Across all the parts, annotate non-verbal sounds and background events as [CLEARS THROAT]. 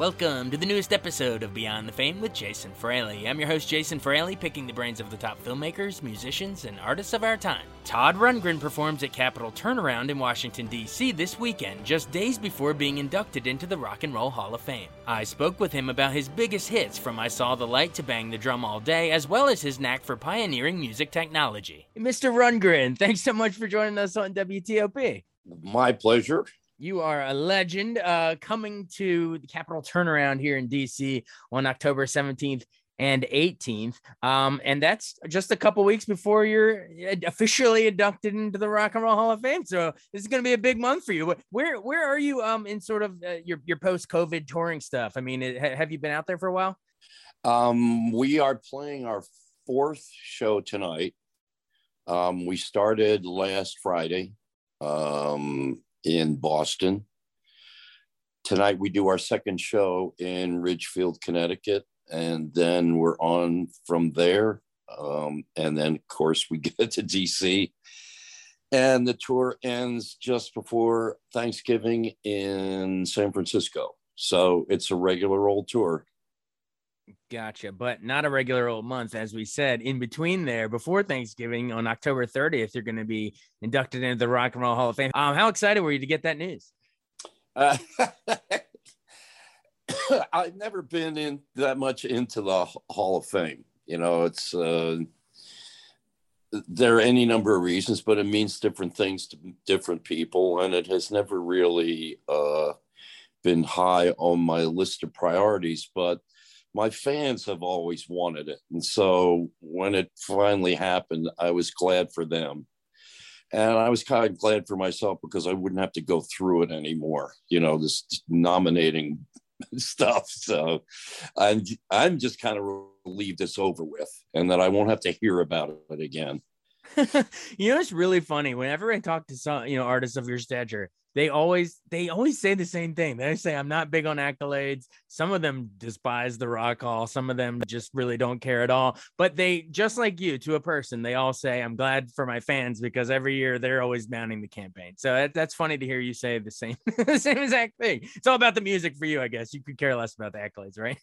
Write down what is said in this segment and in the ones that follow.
Welcome to the newest episode of Beyond the Fame with Jason Fraley. I'm your host, Jason Fraley, picking the brains of the top filmmakers, musicians, and artists of our time. Todd Rundgren performs at Capital Turnaround in Washington, D.C. this weekend, just days before being inducted into the Rock and Roll Hall of Fame. I spoke with him about his biggest hits from I Saw the Light to Bang the Drum All Day, as well as his knack for pioneering music technology. Mr. Rundgren, thanks so much for joining us on WTOP. My pleasure. You are a legend. Uh, coming to the Capital Turnaround here in DC on October 17th and 18th. Um, and that's just a couple weeks before you're officially inducted into the Rock and Roll Hall of Fame. So this is going to be a big month for you. Where where are you um in sort of uh, your your post COVID touring stuff? I mean, it, have you been out there for a while? Um, we are playing our fourth show tonight. Um, we started last Friday. Um, in Boston. Tonight we do our second show in Ridgefield, Connecticut, and then we're on from there. Um, and then, of course, we [LAUGHS] get to DC, and the tour ends just before Thanksgiving in San Francisco. So it's a regular old tour. Gotcha, but not a regular old month, as we said. In between there, before Thanksgiving, on October 30th, you're going to be inducted into the Rock and Roll Hall of Fame. Um, how excited were you to get that news? Uh, [COUGHS] I've never been in that much into the Hall of Fame. You know, it's uh, there are any number of reasons, but it means different things to different people, and it has never really uh, been high on my list of priorities. But my fans have always wanted it. And so when it finally happened, I was glad for them. And I was kind of glad for myself because I wouldn't have to go through it anymore, you know, this nominating [LAUGHS] stuff. So I'm, I'm just kind of relieved it's over with and that I won't have to hear about it again. [LAUGHS] you know, it's really funny. Whenever I talk to some, you know, artists of your stature, they always they always say the same thing. They say I'm not big on accolades. Some of them despise the rock hall. Some of them just really don't care at all. But they just like you to a person, they all say I'm glad for my fans because every year they're always mounting the campaign. So that, that's funny to hear you say the same [LAUGHS] the same exact thing. It's all about the music for you, I guess. You could care less about the accolades, right?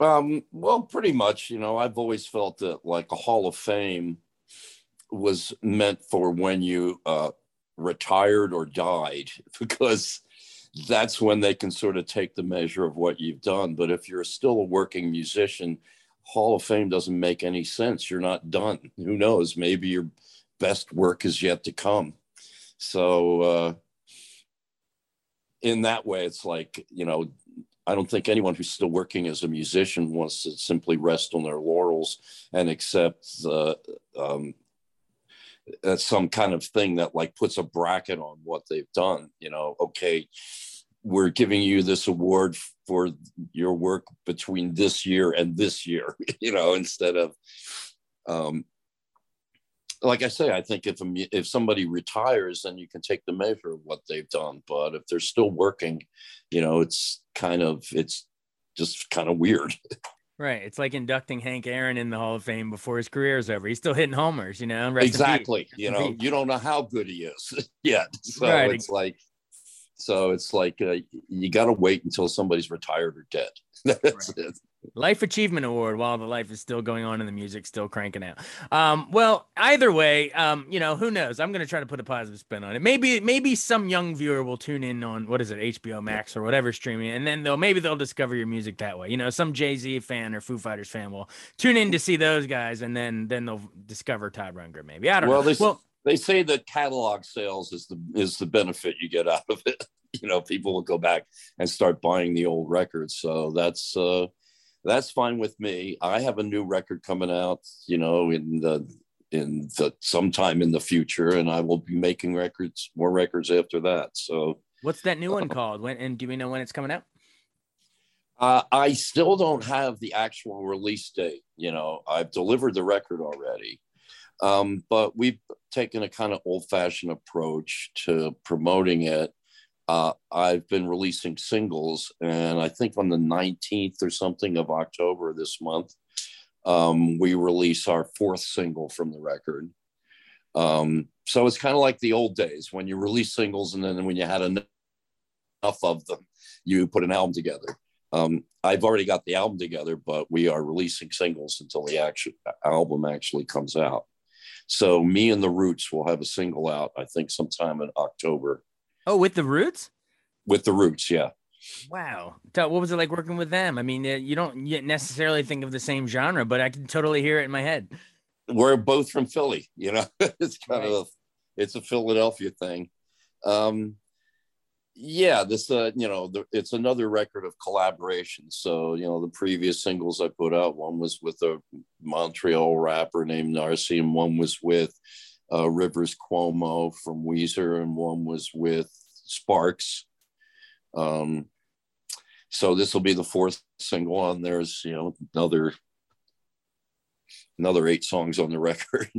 um, well, pretty much. You know, I've always felt that like a Hall of Fame was meant for when you uh, retired or died, [LAUGHS] because that's when they can sort of take the measure of what you've done. But if you're still a working musician, Hall of Fame doesn't make any sense. You're not done. [LAUGHS] Who knows? Maybe your best work is yet to come. So, uh, in that way, it's like, you know, I don't think anyone who's still working as a musician wants to simply rest on their laurels and accept uh, um, that's some kind of thing that like puts a bracket on what they've done you know okay we're giving you this award for your work between this year and this year [LAUGHS] you know instead of um like I say, I think if if somebody retires, then you can take the measure of what they've done. But if they're still working, you know, it's kind of it's just kind of weird. [LAUGHS] Right. It's like inducting Hank Aaron in the Hall of Fame before his career is over. He's still hitting homers, you know. exactly. You know, you don't know how good he is [LAUGHS] yet. So right. it's like, so it's like uh, you got to wait until somebody's retired or dead. [LAUGHS] That's right. it. Life Achievement Award while the life is still going on and the music still cranking out. Um, well, either way, um, you know, who knows? I'm gonna try to put a positive spin on it. Maybe maybe some young viewer will tune in on what is it, HBO Max or whatever streaming, and then they'll maybe they'll discover your music that way. You know, some Jay-Z fan or Foo Fighters fan will tune in to see those guys and then then they'll discover Todd Rundgren, maybe. I don't well, know. This- well, they say that catalog sales is the is the benefit you get out of it. [LAUGHS] You know, people will go back and start buying the old records. So that's uh, that's fine with me. I have a new record coming out, you know, in the in the sometime in the future, and I will be making records, more records after that. So, what's that new one called? When and do we know when it's coming out? Uh, I still don't have the actual release date. You know, I've delivered the record already, um, but we've taken a kind of old fashioned approach to promoting it. Uh, I've been releasing singles, and I think on the 19th or something of October this month, um, we release our fourth single from the record. Um, so it's kind of like the old days when you release singles, and then when you had enough of them, you put an album together. Um, I've already got the album together, but we are releasing singles until the album actually comes out. So me and the Roots will have a single out, I think, sometime in October. Oh, with the Roots? With the Roots, yeah. Wow. What was it like working with them? I mean, you don't necessarily think of the same genre, but I can totally hear it in my head. We're both from Philly, you know. [LAUGHS] it's kind right. of a, it's a Philadelphia thing. Um, yeah this uh you know the, it's another record of collaboration. So you know the previous singles i put out one was with a montreal rapper named narcy and one was with uh, rivers cuomo from weezer and one was with sparks. Um so this will be the fourth single and there's you know another another eight songs on the [LAUGHS] record.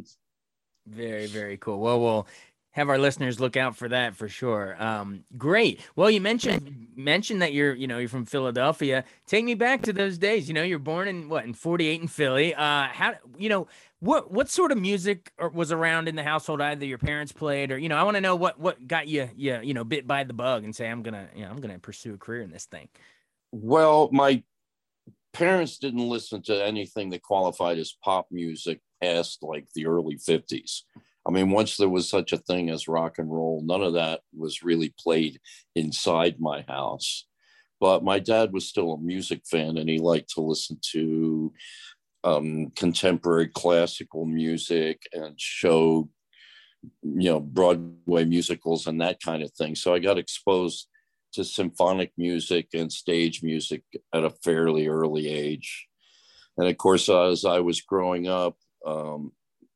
Very very cool. Well we'll have our listeners look out for that for sure. Um, great. Well, you mentioned mentioned that you're you know you're from Philadelphia. Take me back to those days. You know, you're born in what in '48 in Philly. Uh, how you know what what sort of music was around in the household? Either your parents played, or you know, I want to know what what got you you you know bit by the bug and say I'm gonna you know I'm gonna pursue a career in this thing. Well, my parents didn't listen to anything that qualified as pop music past like the early 50s I mean, once there was such a thing as rock and roll, none of that was really played inside my house. But my dad was still a music fan and he liked to listen to um, contemporary classical music and show, you know, Broadway musicals and that kind of thing. So I got exposed to symphonic music and stage music at a fairly early age. And of course, as I was growing up, um,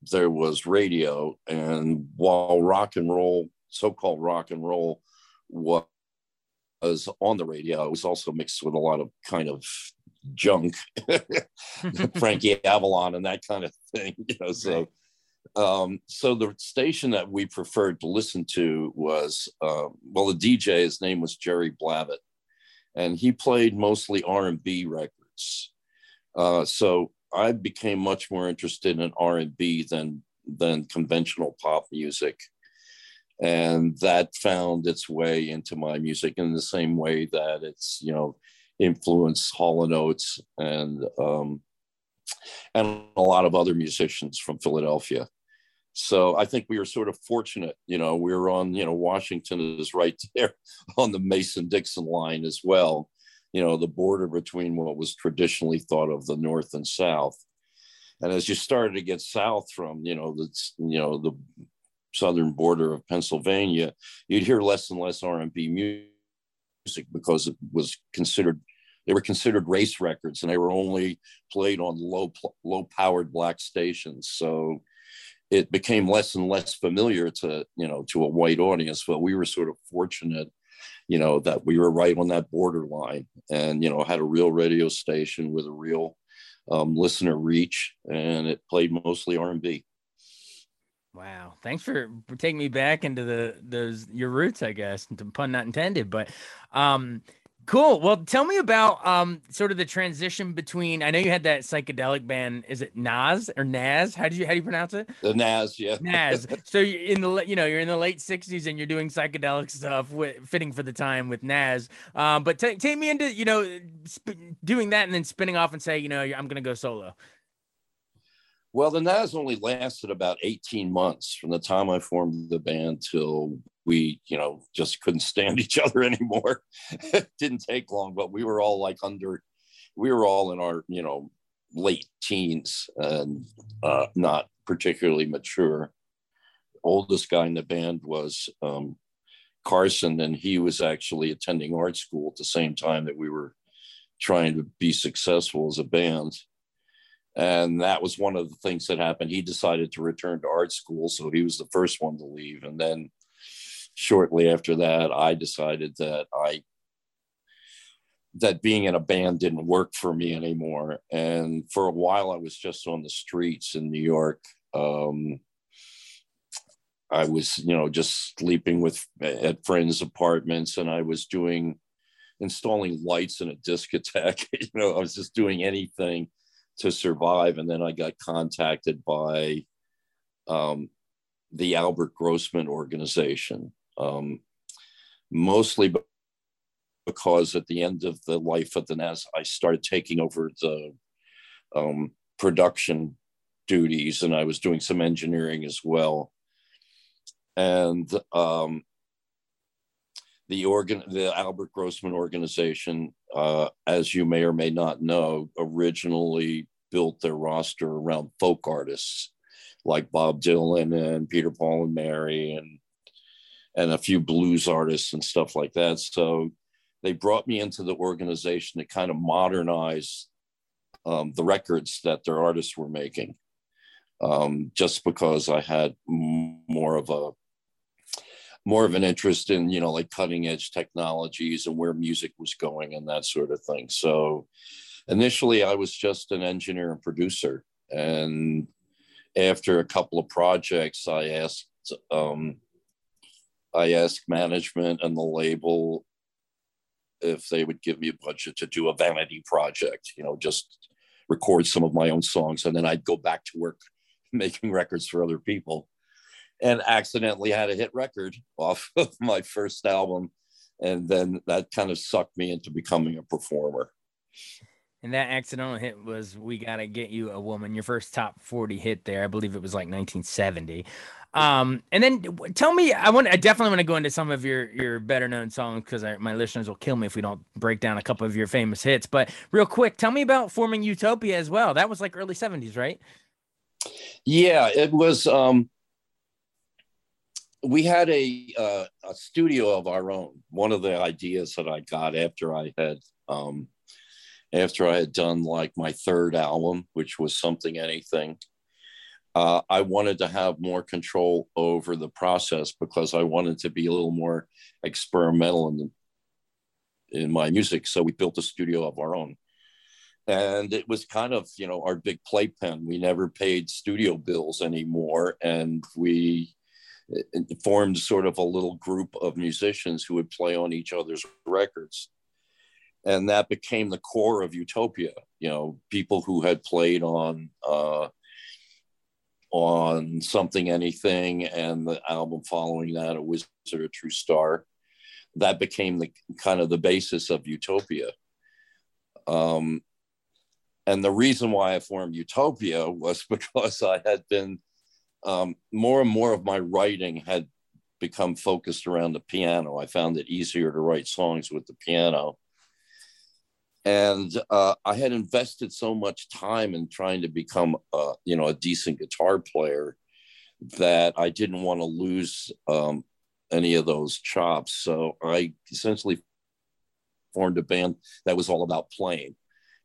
there was radio. And while rock and roll, so called rock and roll, was on the radio, it was also mixed with a lot of kind of junk, [LAUGHS] Frankie Avalon and that kind of thing. You know, so. Um, so the station that we preferred to listen to was uh, well the dj his name was jerry blavat and he played mostly r&b records uh, so I became much more interested in R and B than than conventional pop music, and that found its way into my music in the same way that it's you know influenced Hall and Oates and um, and a lot of other musicians from Philadelphia. So I think we were sort of fortunate, you know, we were on, you know, Washington is right [LAUGHS] there on the Mason Dixon line as well you know, the border between what was traditionally thought of the North and South. And as you started to get south from, you know, the, you know, the southern border of Pennsylvania, you'd hear less and less R&B music because it was considered they were considered race records and they were only played on low low powered black stations so it became less and less familiar to you know to a white audience but we were sort of fortunate you know, that we were right on that borderline and, you know, had a real radio station with a real um, listener reach and it played mostly R&B. Wow. Thanks for, taking me back into the, those, your roots, I guess, pun not intended, but, um, Cool. Well, tell me about um sort of the transition between. I know you had that psychedelic band. Is it Nazz or Nazz? How do you how do you pronounce it? The Nazz, yeah. Nazz. [LAUGHS] So you're in the you know you're in the late '60s and you're doing psychedelic stuff, with, fitting for the time with Nazz. Um, but t- take me into you know sp- doing that and then spinning off and say you know I'm gonna go solo. Well, the Nazz only lasted about 18 months from the time I formed the band till we, you know, just couldn't stand [LAUGHS] each other anymore. it didn't take long, but we were all like under, we were all in our, you know, late teens and uh, not particularly mature oldest guy in the band was um, Carson, and he was actually attending art school at the same time that we were trying to be successful as a band. And that was one of the things that happened. He decided to return to art school, so he was the first one to leave. And then shortly after that, I decided that I that being in a band didn't work for me anymore. And for a while, I was just on the streets in New York. Um, I was, you know, just sleeping with at friends' apartments, and I was doing installing lights in a discotheque. [LAUGHS] you know, I was just doing anything to survive. And then I got contacted by um, the Albert Grossman organization, um, mostly because at the end of the life of the Nazz, I started taking over the um, production duties and I was doing some engineering as well. And um, the organ, the Albert Grossman organization, uh, as you may or may not know, originally built their roster around folk artists like Bob Dylan and Peter Paul and Mary and and a few blues artists and stuff like that. So they brought me into the organization to kind of modernize um, the records that their artists were making. Um, just because I had more of a more of an interest in you know like cutting edge technologies and where music was going and that sort of thing. So initially, I was just an engineer and producer, and after a couple of projects, I asked um, I asked management and the label if they would give me a budget to do a vanity project, you know, just record some of my own songs. And then I'd go back to work [LAUGHS] making records for other people and accidentally had a hit record off [LAUGHS] of my first album. And then that kind of sucked me into becoming a performer. And that accidental hit was "We Gotta Get You a Woman," your first top forty hit there. I believe it was like 1970. Um, and then tell me, I want, I definitely want to go into some of your your better known songs because my listeners will kill me if we don't break down a couple of your famous hits. But real quick, tell me about forming Utopia as well. That was like early 70s, right? Yeah, it was. Um, we had a uh, a studio of our own. One of the ideas that I got after I had um, after I had done like my third album, which was something anything. Uh, I wanted to have more control over the process because I wanted to be a little more experimental in in my music. So we built a studio of our own, and it was kind of you know our big playpen. We never paid studio bills anymore, and we formed sort of a little group of musicians who would play on each other's records. And that became the core of utopia you know people who had played on uh, on something anything and the album following that a wizard a true star. That became the kind of the basis of utopia. Um, and the reason why i formed utopia was [LAUGHS] because i had been um, more and more of my writing had become focused around the piano i found it easier to write songs with the piano and uh, I had invested so much time in trying to become, uh, you know, a decent guitar player that I didn't want to lose um, any of those chops. So I essentially formed a band that was all about playing,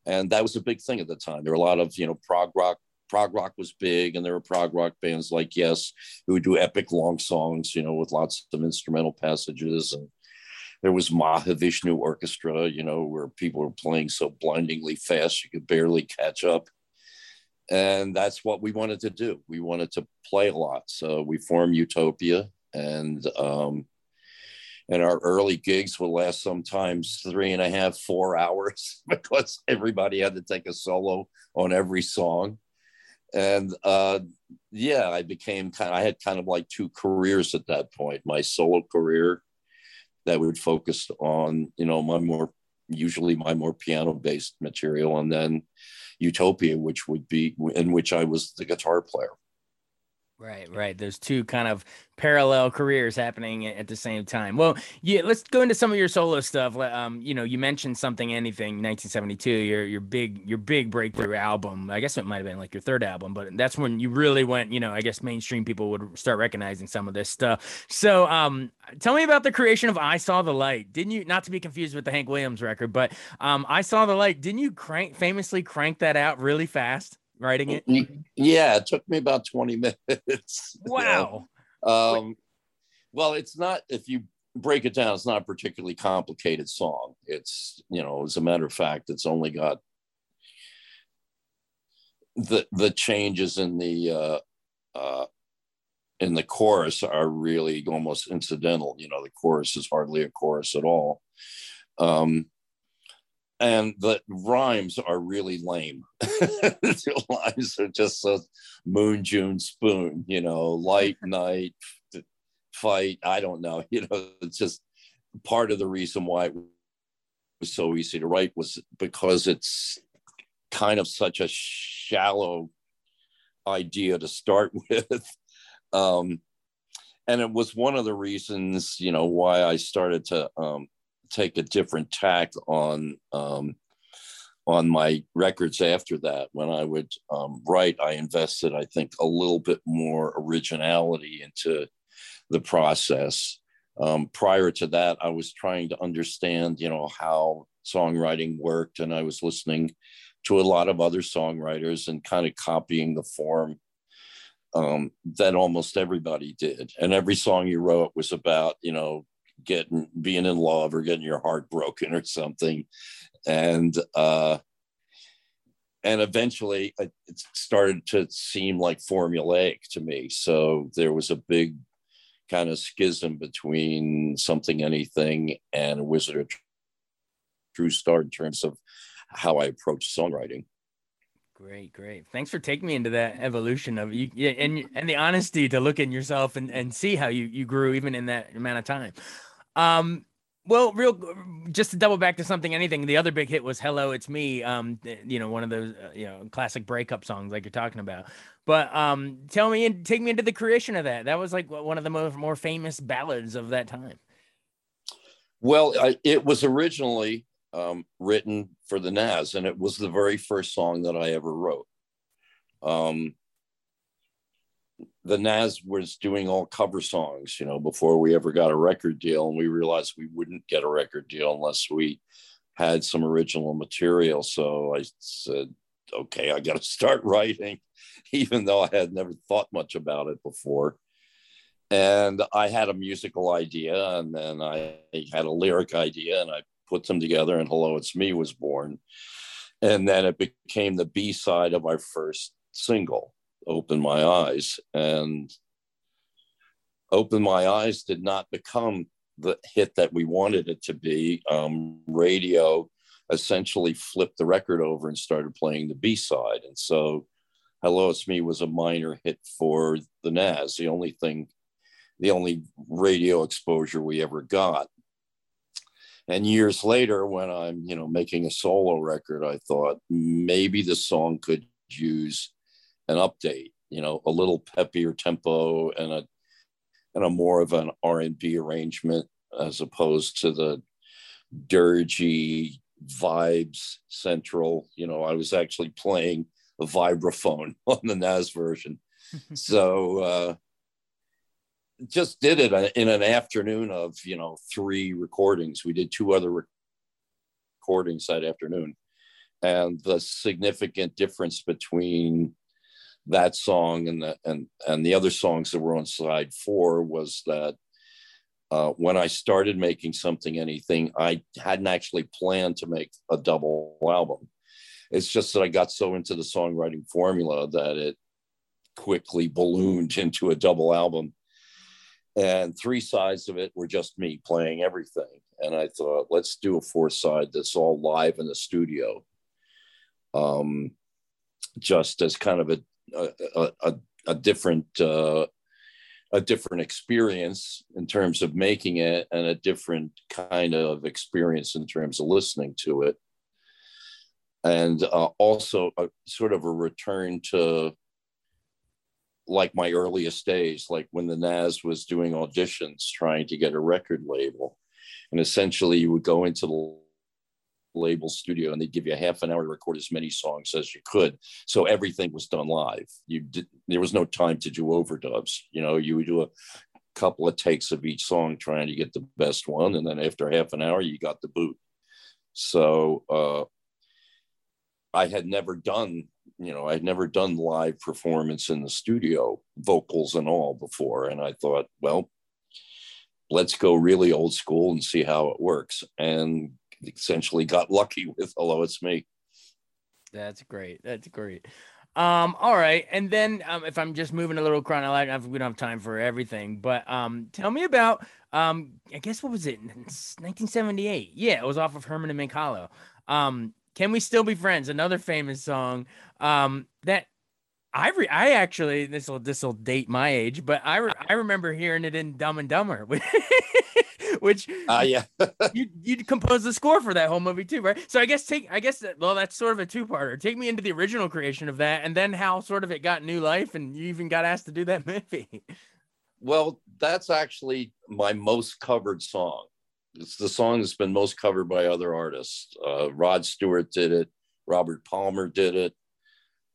and that was a big thing at the time. There were a lot of, you know, prog rock. Prog rock was big, and there were prog rock bands like Yes, who would do epic long songs, you know, with lots of instrumental passages and there was Mahavishnu Orchestra, you know, where people were playing so blindingly fast you could barely catch up. And that's what we wanted to do. We wanted to play a lot. So we formed Utopia and um, and our early gigs would last sometimes three and a half, four hours [LAUGHS] because everybody had to take a solo on every song. And uh, yeah, I became kind of, I had kind of like two careers at that point. My solo career that would focus on you know my more usually my more piano based material and then utopia which would be in which i was the guitar player Right, right. There's two kind of parallel careers happening at the same time. Well, yeah, let's go into some of your solo stuff. Um, you know, you mentioned something anything 1972, your your big your big breakthrough album. I guess it might have been like your third album, but that's when you really went, you know, I guess mainstream people would start recognizing some of this stuff. So, um, tell me about the creation of I Saw the Light. Didn't you not to be confused with the Hank Williams record, but um I Saw the Light, didn't you crank famously crank that out really fast? Writing it? Yeah, it took me about 20 [LAUGHS] minutes. Wow. um, well, it's not, if you break it down, it's not a particularly complicated song. It's, you know, as a matter of fact, it's only got the the changes in the uh, uh, in the chorus are really almost incidental. You know, the chorus is hardly a chorus at all. Um, and the rhymes are really lame. [LAUGHS] the rhymes are just so moon, June, spoon, you know, light, [LAUGHS] night, fight. I don't know. [LAUGHS] You know, it's just part of the reason why it was so easy to write was because it's kind of such a shallow idea to start with. Um, and it was one of the reasons, you know, why I started to um, take a different tack on um, on my records after that. When I would um, write, I invested, I think, a little bit more originality into the process. Um, prior to that, I was trying to understand, you know, how songwriting worked, and I was listening to a lot of other songwriters and kind of copying the form um, that almost everybody did. And every song you wrote was about, you know, getting being in love or getting your heart broken or something and uh and eventually it started to seem like formulaic to me so there was a big kind of schism between something anything and wizard of true star in terms of how i approach songwriting Great, great. Thanks for taking me into that evolution of you yeah, and and the honesty to look in yourself and, and see how you, you grew even in that amount of time. Um, well, real just to double back to something, anything. The other big hit was "Hello, It's Me." Um, you know, one of those uh, you know classic breakup songs like you're talking about. But um, tell me and take me into the creation of that. That was like one of the more more famous ballads of that time. Well, I, it was originally um, written for the Nazz, and it was the very first song that I ever wrote. Um, the Nazz was doing all cover songs, you know, before we ever got a record deal. And we realized we wouldn't get a record deal unless we had some original material. So I said, okay, I got to [LAUGHS] start writing, [LAUGHS] even though I had never thought much about it before. And I had a musical idea, and then I had a lyric idea, and I put them together, and Hello, It's Me was born. And then it became the B side of our first single open my eyes and open my eyes did not become the hit that we wanted it to be. Um, radio essentially flipped the record over and started playing the b-side and so hello it's me was a minor hit for the Nazz, the only thing the only radio exposure we ever got. And years later when i'm you know making a solo record i thought maybe the song could use an update, you know, a little peppier tempo and a and a more of an R&B arrangement as opposed to the dirgy vibes central. You know, I was actually playing a vibraphone [LAUGHS] on the Nazz version. [LAUGHS] so uh, just did it in an afternoon of, you know, three recordings. We did two other recordings that afternoon. And the significant difference between that song and the and and the other songs that were on side four was that uh, when I started making something anything, I hadn't actually planned to make a double album. It's just that I got so into the songwriting formula that it quickly ballooned into a double album. And three sides of it were just me playing everything. And I thought, let's do a fourth side that's all live in the studio. Um, just as kind of a a, a, different uh, a different experience in terms of making it and a different kind of experience in terms of listening to it and uh, also a, sort of a return to like my earliest days, like when the Nazz was doing auditions trying to get a record label. And essentially, you would go into the label studio and they'd give you a half an hour to record as many songs as you could. So everything was done live. You did, there was no time to do overdubs. You know, you would do a couple of takes of each song trying to get the best one. And then after half an hour, you got the boot. So uh, I had never done, you know, I'd never done live performance in the studio, vocals and all before. And I thought, well, let's go really old school and see how it works. And essentially got lucky with Hello, It's Me. That's great. That's great. Um, all right. And then um, if I'm just moving a little chronological, we don't have time for everything, but um, tell me about um, I guess what was it? 1978. Yeah, it was off of Herman and Hollow. Um, Can We Still Be Friends? Another famous song. Um, that I re- I actually this will this will date my age, but I re- I remember hearing it in Dumb and Dumber. [LAUGHS] which uh, yeah. [LAUGHS] you you composed the score for that whole movie too right? So i guess take i guess that, well that's sort of a two-parter. Take me into the original creation of that and then how sort of it got new life and you even got asked to do that [LAUGHS] movie. Well that's actually my most covered song. It's the song that's been most covered by other artists. Uh, rod stewart did it. Robert palmer did it.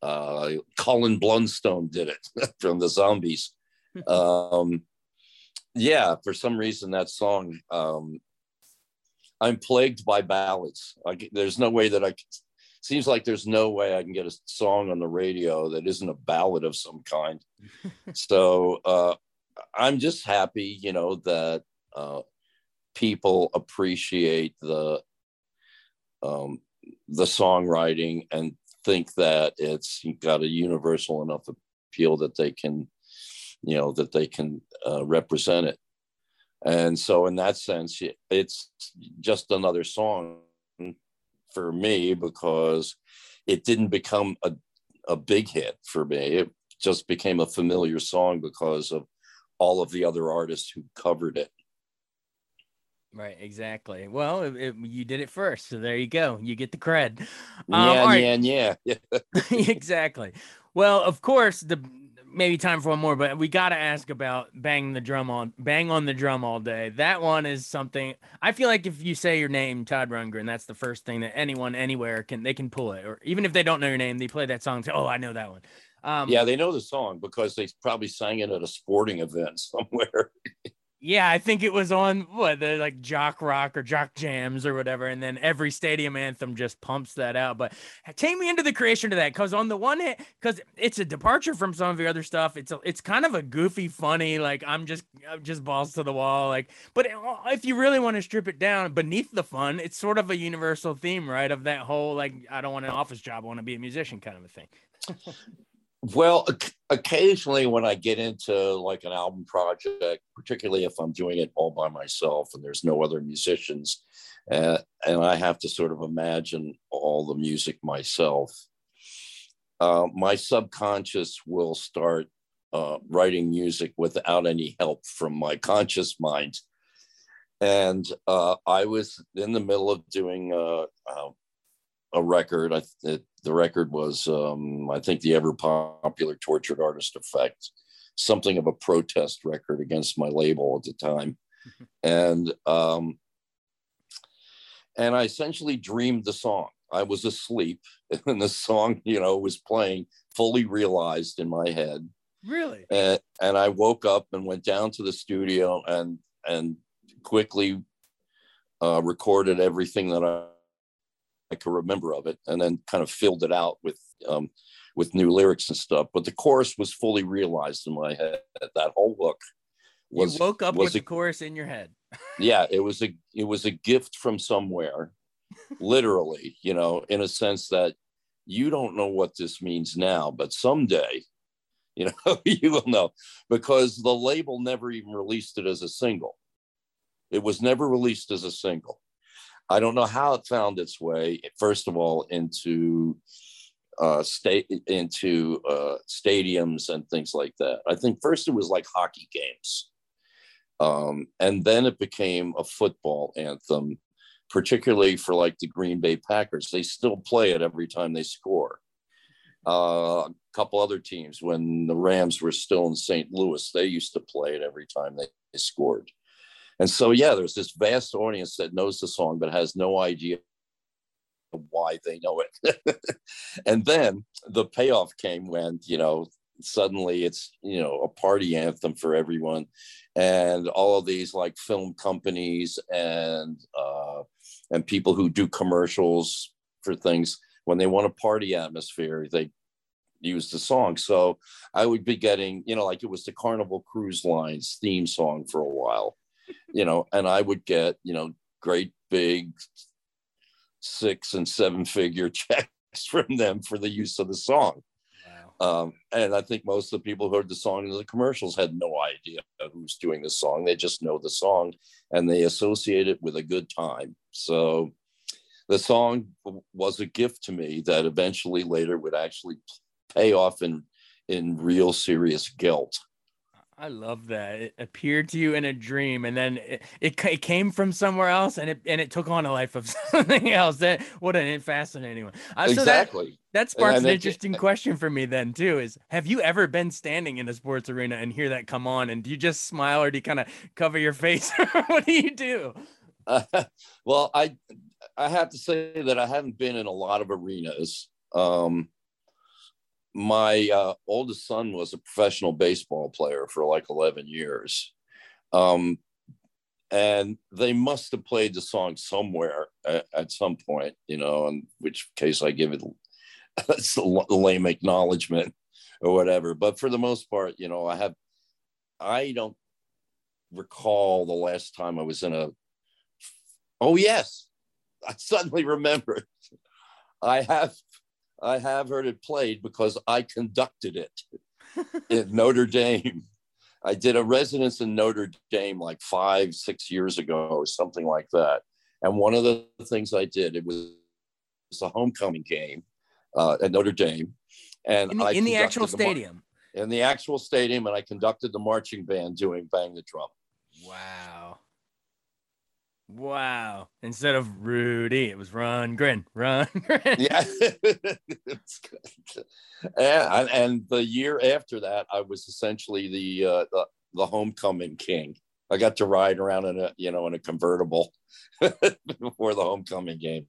Uh, colin blunstone did it [LAUGHS] from the zombies. Um, yeah, for some reason that song, um, I'm plagued by ballads. I, there's no way that I can, seems like there's no way I can get a song on the radio that isn't a ballad of some kind. [LAUGHS] so uh, I'm just happy, you know, that uh, people appreciate the um, the songwriting and think that it's got a universal enough appeal that they can you know that they can uh, represent it and so in that sense it's just another song for me because it didn't become a, a big hit for me it just became a familiar song because of all of the other artists who covered it Right, exactly. Well, it, it, you did it first, so there you go. You get the cred. Um, yeah, right. yeah, yeah. [LAUGHS] [LAUGHS] exactly. Well, of course, the maybe time for one more, but we got to ask about bang the drum on bang on the drum all day. That one is something I feel like if you say your name, Todd Rundgren, that's the first thing that anyone anywhere can they can pull it, or even if they don't know your name, they play that song. Say, oh, I know that one. Um, yeah, they know the song because they probably sang it at a sporting event [LAUGHS] somewhere. Yeah, I think it was on what the like Jock Rock or Jock Jams or whatever, and then every stadium anthem just pumps that out. But take me into the creation of that, because on the one hand, because it's a departure from some of your other stuff. It's a, it's kind of a goofy, funny, like I'm just I'm just balls to the wall, like. But if you really want to strip it down, beneath the fun, it's sort of a universal theme, right? Of that whole like I don't want an office job, I want to be a musician kind of a thing. [LAUGHS] Well, occasionally when I get into like an album project, particularly if I'm doing it all by myself and there's no other musicians, uh, and I have to sort of imagine all the music myself, uh, my subconscious will start uh, writing music without any help from my conscious mind. And uh, I was in the middle of doing uh, uh, a record. I, it, the record was, um, I think, the ever popular Tortured Artist Effect, something of a protest record against my label at the time, [LAUGHS] and um, and I essentially dreamed the song. I was asleep, [LAUGHS] and the song, you know, was playing, fully realized in my head. Really? And, and I woke up and went down to the studio and and quickly uh, recorded everything that I I could remember of it, and then kind of filled it out with um, with new lyrics and stuff. But the chorus was fully realized in my head. That whole hook was you woke up was with a, the chorus in your head. [LAUGHS] yeah, it was a it was a gift from somewhere, literally. You know, in a sense that you don't know what this means now, but someday, you know, [LAUGHS] you will know because the label never even released it as a single. It was never released as a single. I don't know how it found its way, first of all, into uh, state into uh, stadiums and things like that. I think first it was like hockey games, um, and then it became a football anthem, particularly for like the Green Bay Packers. They still play it every time they score. Uh, a couple other teams, when the Rams were still in St. Louis, they used to play it every time they, they scored. And so, yeah, there's this vast audience that knows the song but has no idea why they know it. [LAUGHS] and then the payoff came when, you know, suddenly it's, you know, a party anthem for everyone. And all of these like film companies and uh, and people who do commercials for things when they want a party atmosphere, they use the song. So I would be getting, you know, like it was the Carnival Cruise Lines theme song for a while, you know, and I would get, you know, great big six and seven figure [LAUGHS] checks from them for the use of the song. Wow. Um, and I think most of the people who heard the song in the commercials had no idea who's doing the song. They just know the song and they associate it with a good time. So the song was a gift to me that eventually later would actually pay off in in real serious guilt. I love that. It appeared to you in a dream, and then it, it, it, came from somewhere else, and it and it took on a life of [LAUGHS] something else. That what a fascinating one. Uh, exactly. So that, that sparks an interesting it, question for me then too. Is have you ever been standing in a sports arena and hear that come on, and do you just smile, or do you kind of cover your [LAUGHS] face, [LAUGHS] what do you do? Uh, well, I I have to say that I haven't been in a lot of arenas. Um, my uh, oldest son was a professional baseball player for like 11 years. Um, and they must have played the song somewhere at, at, some point, you know, in which case I give it [LAUGHS] a lame acknowledgement or whatever. But for the most part, you know, I have, I don't recall the last time I was in a, oh, yes, I suddenly remembered. I have I have heard it played because I conducted it [LAUGHS] in Notre Dame. I did a residence in Notre Dame like five, six years ago or something like that. And one of the things I did, it was, a homecoming game uh, at Notre Dame. And in the, in the actual the stadium. Mar- in the actual stadium, and I conducted the marching band doing Bang the Drum. Wow. Wow. Instead of Rudy, it was run, grin, run, [LAUGHS] grin. Yeah. [LAUGHS] and, and the year after that, I was essentially the, uh, the, the homecoming king. I got to ride around in a, you know, in a convertible [LAUGHS] before the homecoming game.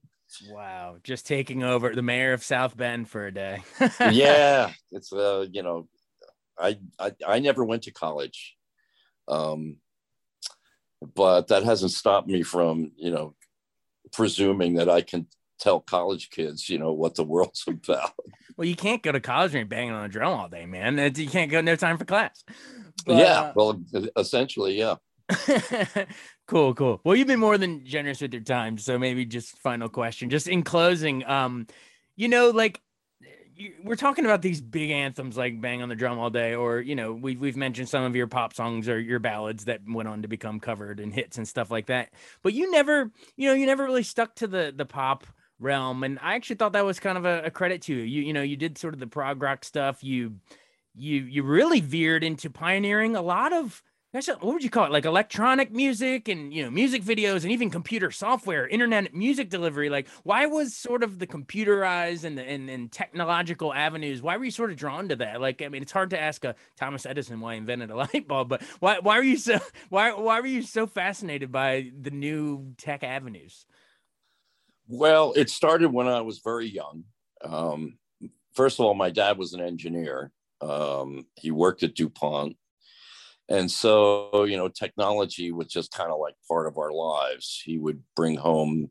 Wow. Just taking over the mayor of South Bend for a day. yeah. It's, uh, you know, I, I, I never went to college. Um, but that hasn't stopped me from you know presuming that i can tell college kids you know what the world's [LAUGHS] about. Well you can't go to college and banging on a drum all day man. You can't go no time for class. But, yeah uh, well essentially yeah. [LAUGHS] Cool cool. Well you've been more than generous with your time so maybe just final question. Just in closing um you know like we're talking about these big anthems like "Bang on the Drum All Day," or you know, we've we've mentioned some of your pop songs or your ballads that went on to become covered and hits and stuff like that. But you never, you know, you never really stuck to the the pop realm, and I actually thought that was kind of a, a credit to you. You you know, you did sort of the prog rock stuff. You you you really veered into pioneering a lot of what would you call it? Like electronic music and you know music videos and even computer software internet music delivery. Like why was sort of the computerized and and, and technological avenues why were you sort of drawn to that? Like i mean it's hard to ask a thomas edison why he invented a [LAUGHS] light bulb but why why were you so [LAUGHS] why why were you so fascinated by the new tech avenues? Well it started when i was very young. Um, first of all my dad was an engineer. Um, he worked at dupont and so you know technology was just kind of like part of our lives. He would bring home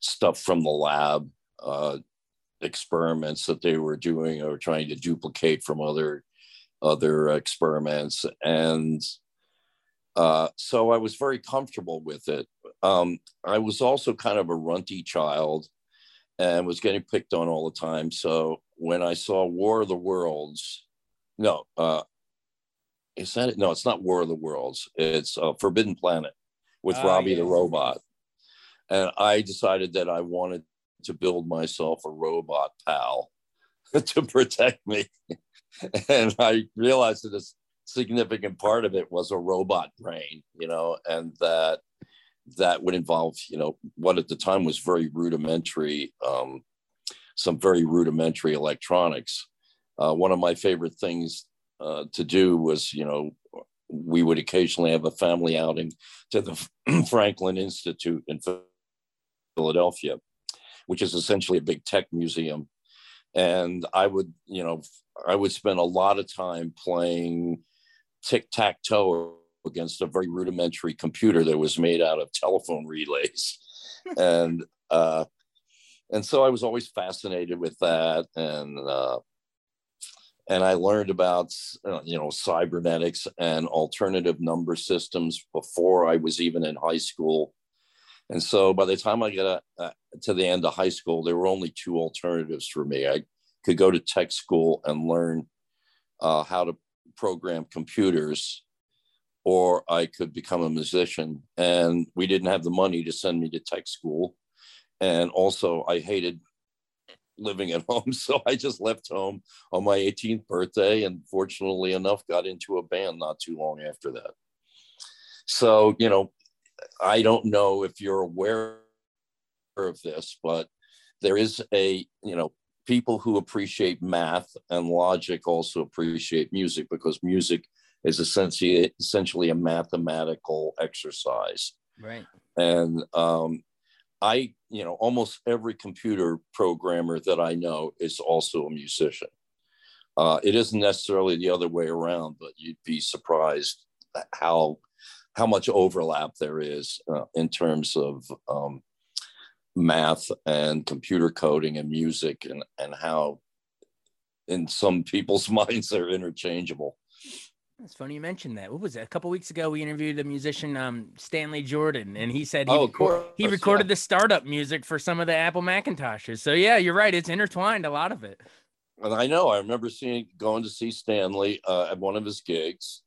stuff from the lab uh, experiments that they were doing or trying to duplicate from other other experiments. And uh, so i was very comfortable with it. Um, i was also kind of a runty child and was getting picked on all the time. So when i saw war of the worlds no uh, is that it? No, it's not War of the Worlds. It's uh, Forbidden Planet with uh, Robby yes. the robot. And I decided that I wanted to build myself a robot pal [LAUGHS] to protect me. [LAUGHS] and I realized that a significant part of it was a robot brain, you know, and that that would involve, you know, what at the time was very rudimentary um, some very rudimentary electronics. Uh, one of my favorite things uh, to do was, you know, we would occasionally have a family outing to the [CLEARS THROAT] Franklin Institute in Philadelphia, which is essentially a big tech museum. And I would, you know, I would spend a lot of time playing tic tac toe against a very rudimentary computer that was made out of telephone relays. [LAUGHS] and uh, and so I was always fascinated with that, and uh, and I learned about uh, you know cybernetics and alternative number systems before I was even in high school. And so by the time I got uh, to the end of high school, there were only two alternatives for me. I could go to tech school and learn uh, how to program computers, or I could become a musician. And we didn't have the money to send me to tech school. And also, I hated living at [LAUGHS] home. So I just left home on my 18th birthday and fortunately enough got into a band not too long after that. So, you know, I don't know if you're aware of this, but there is a, you know, people who appreciate math and logic also appreciate music because music is essentially essentially a mathematical exercise. Right. And um, I, you know, almost every computer programmer that I know is also a musician. Uh, it isn't necessarily the other way around, but you'd be surprised how how much overlap there is uh, in terms of um, math and computer coding and music, and and how in some people's [LAUGHS] minds they're interchangeable. It's funny you mentioned that. What was it? A couple weeks ago, we interviewed the musician, um, Stanley Jordan, and he said he, oh, record, he recorded yeah. the startup music for some of the Apple Macintoshes. So yeah, you're right. It's intertwined a lot of it. And I know. I remember seeing going to see Stanley uh, at one of his gigs,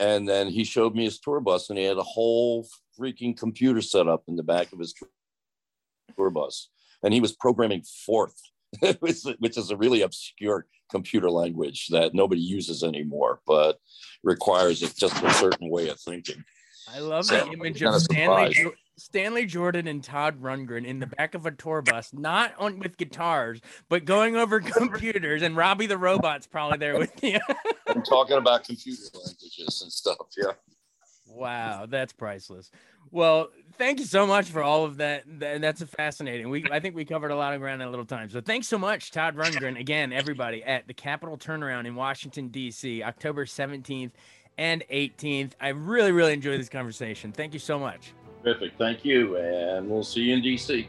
and then he showed me his tour bus, and he had a whole freaking computer set up in the back of his tour bus, and he was programming Forth [LAUGHS] which is a really obscure computer language that nobody uses anymore, but requires just a certain way of thinking. I love so, the image of Stanley, Stanley Jordan and Todd Rundgren in the back of a tour bus, not on with guitars, but going over [LAUGHS] computers, and Robby the robot's probably there with you. [LAUGHS] I'm talking about computer languages and stuff. Yeah. Wow, that's priceless. Well, thank you so much for all of that. And that's fascinating. We I think we covered a lot of ground in a little time. So thanks so much, Todd Rundgren. Again, everybody at the Capital Turnaround in Washington D.C., October 17th and 18th. I really, really enjoyed this conversation. Thank you so much. Perfect. Thank you, and we'll see you in D.C.